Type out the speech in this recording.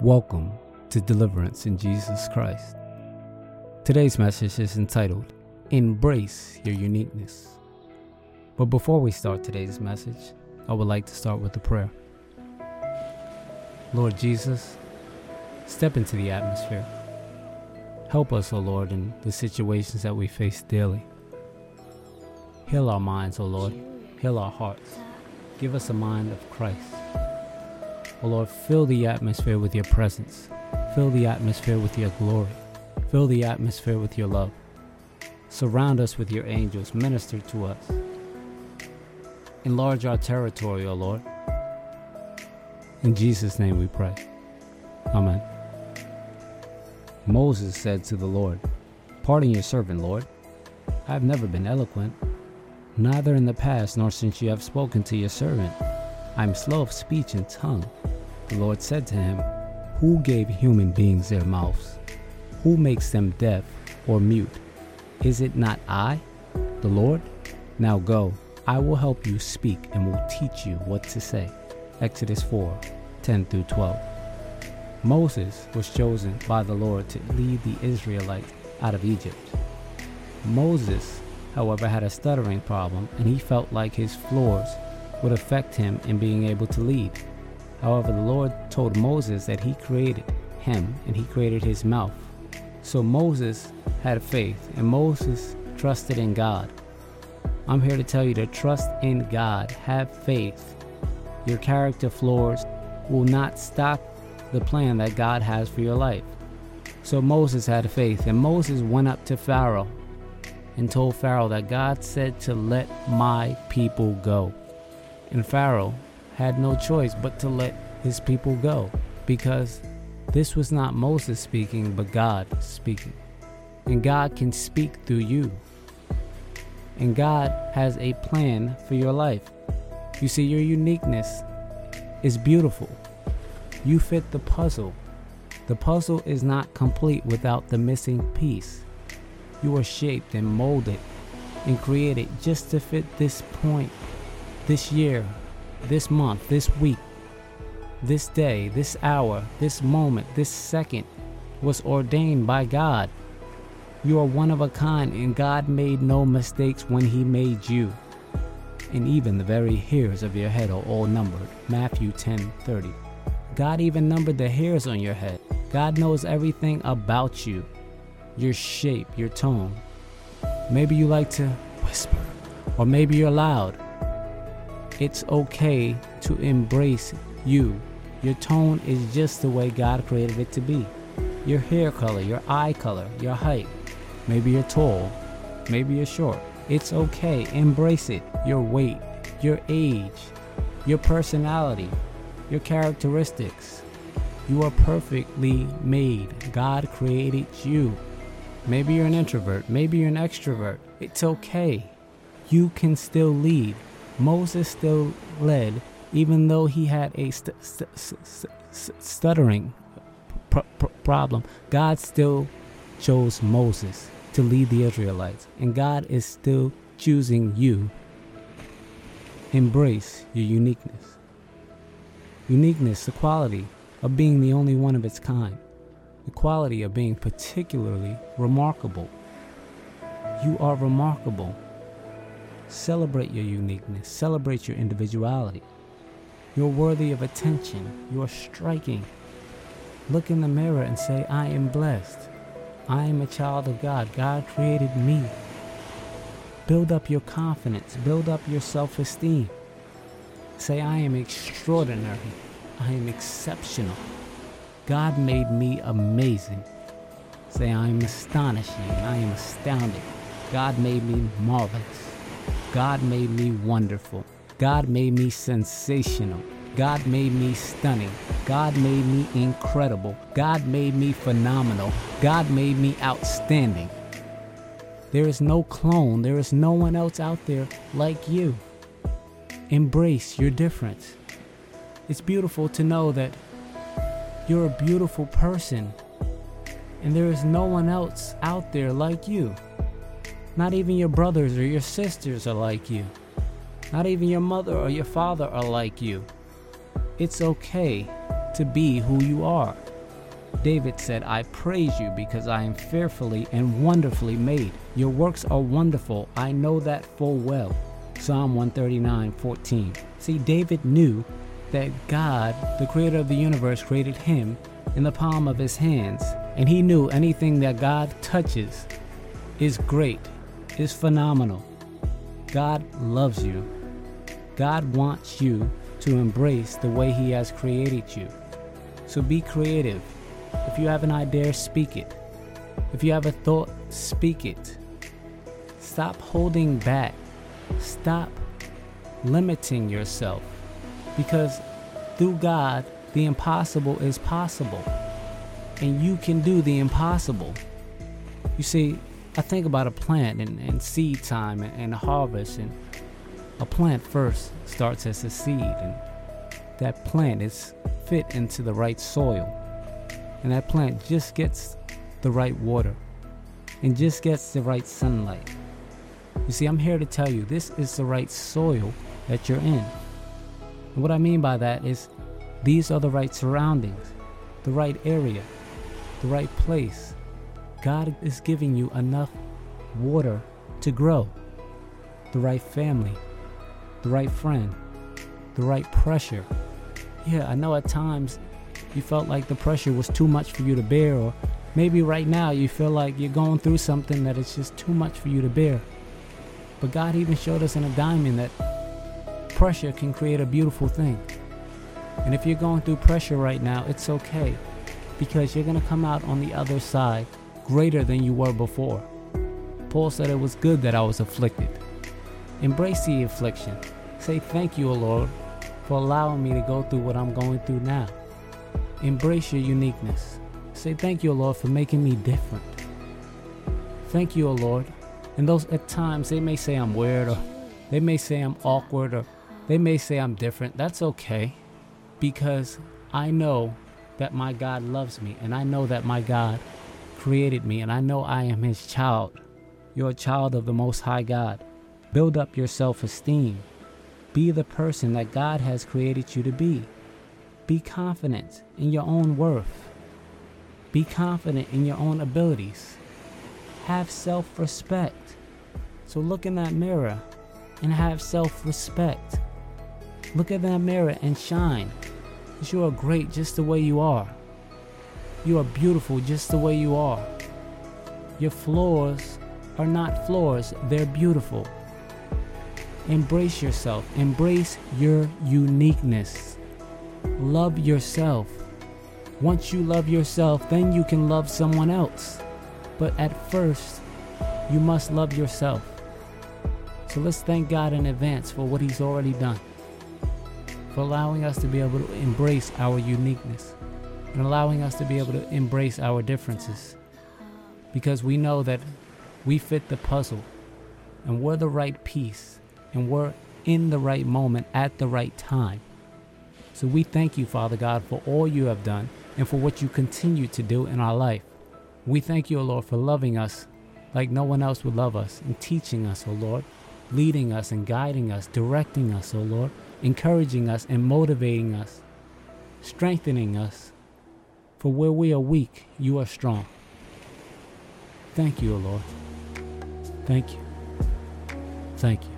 Welcome to Deliverance in Jesus Christ. Today's message is entitled Embrace Your Uniqueness. But before we start today's message, I would like to start with a prayer. Lord Jesus, step into the atmosphere. Help us, O Lord, in the situations that we face daily. Heal our minds, O Lord. Heal our hearts. Give us a mind of Christ. O oh Lord, fill the atmosphere with your presence. Fill the atmosphere with your glory. Fill the atmosphere with your love. Surround us with your angels. Minister to us. Enlarge our territory, O Lord. In Jesus' name we pray. Amen. Moses said to the Lord, Pardon your servant, Lord. I have never been eloquent, neither in the past nor since you have spoken to your servant. I am slow of speech and tongue. The Lord said to him, Who gave human beings their mouths? Who makes them deaf or mute? Is it not I, the Lord? Now go, I will help you speak and will teach you what to say. Exodus 4 10 through 12. Moses was chosen by the Lord to lead the Israelites out of Egypt. Moses, however, had a stuttering problem and he felt like his flaws would affect him in being able to lead. However, the Lord told Moses that he created him and he created his mouth. So Moses had faith and Moses trusted in God. I'm here to tell you to trust in God, have faith. Your character flaws will not stop the plan that God has for your life. So Moses had faith, and Moses went up to Pharaoh and told Pharaoh that God said to let my people go. And Pharaoh had no choice but to let his people go because this was not Moses speaking, but God speaking. And God can speak through you. And God has a plan for your life. You see, your uniqueness is beautiful. You fit the puzzle. The puzzle is not complete without the missing piece. You are shaped and molded and created just to fit this point, this year, this month, this week, this day, this hour, this moment, this second was ordained by God. You are one of a kind, and God made no mistakes when He made you. And even the very hairs of your head are all numbered. Matthew 10 30. God even numbered the hairs on your head. God knows everything about you your shape, your tone. Maybe you like to whisper, or maybe you're loud. It's okay to embrace you. Your tone is just the way God created it to be. Your hair color, your eye color, your height. Maybe you're tall, maybe you're short. It's okay. Embrace it. Your weight, your age, your personality, your characteristics. You are perfectly made. God created you. Maybe you're an introvert, maybe you're an extrovert. It's okay. You can still lead. Moses still led, even though he had a st- st- st- stuttering pr- pr- problem. God still chose Moses to lead the Israelites, and God is still choosing you. Embrace your uniqueness. Uniqueness, the quality of being the only one of its kind, the quality of being particularly remarkable. You are remarkable. Celebrate your uniqueness, celebrate your individuality. You're worthy of attention, you're striking. Look in the mirror and say, I am blessed. I am a child of God. God created me. Build up your confidence, build up your self esteem. Say, I am extraordinary. I am exceptional. God made me amazing. Say, I am astonishing. I am astounding. God made me marvelous. God made me wonderful. God made me sensational. God made me stunning. God made me incredible. God made me phenomenal. God made me outstanding. There is no clone. There is no one else out there like you. Embrace your difference. It's beautiful to know that you're a beautiful person and there is no one else out there like you. Not even your brothers or your sisters are like you. Not even your mother or your father are like you. It's okay to be who you are. David said, I praise you because I am fearfully and wonderfully made. Your works are wonderful. I know that full well. Psalm 139 14. See, David knew that God, the creator of the universe, created him in the palm of his hands. And he knew anything that God touches is great, is phenomenal. God loves you. God wants you to embrace the way he has created you. So be creative. If you have an idea, speak it. If you have a thought, speak it. Stop holding back. Stop limiting yourself. Because through God, the impossible is possible. And you can do the impossible. You see, I think about a plant and, and seed time and, and harvest. And a plant first starts as a seed. And that plant is fit into the right soil and that plant just gets the right water and just gets the right sunlight. You see, I'm here to tell you this is the right soil that you're in. And what I mean by that is these are the right surroundings, the right area, the right place. God is giving you enough water to grow, the right family, the right friend, the right pressure. Yeah, I know at times you felt like the pressure was too much for you to bear, or maybe right now you feel like you're going through something that is just too much for you to bear. But God even showed us in a diamond that pressure can create a beautiful thing. And if you're going through pressure right now, it's okay because you're going to come out on the other side greater than you were before. Paul said it was good that I was afflicted. Embrace the affliction. Say thank you, O Lord, for allowing me to go through what I'm going through now. Embrace your uniqueness. Say, Thank you, O Lord, for making me different. Thank you, O Lord. And those at times they may say I'm weird or they may say I'm awkward or they may say I'm different. That's okay because I know that my God loves me and I know that my God created me and I know I am his child. You're a child of the Most High God. Build up your self esteem. Be the person that God has created you to be. Be confident in your own worth. Be confident in your own abilities. Have self respect. So look in that mirror and have self respect. Look at that mirror and shine. You are great just the way you are. You are beautiful just the way you are. Your flaws are not flaws, they're beautiful. Embrace yourself, embrace your uniqueness. Love yourself. Once you love yourself, then you can love someone else. But at first, you must love yourself. So let's thank God in advance for what He's already done, for allowing us to be able to embrace our uniqueness and allowing us to be able to embrace our differences. Because we know that we fit the puzzle and we're the right piece and we're in the right moment at the right time. So we thank you, Father God, for all you have done and for what you continue to do in our life. We thank you, O Lord, for loving us like no one else would love us and teaching us, O Lord, leading us and guiding us, directing us, O Lord, encouraging us and motivating us, strengthening us. For where we are weak, you are strong. Thank you, O Lord. Thank you. Thank you.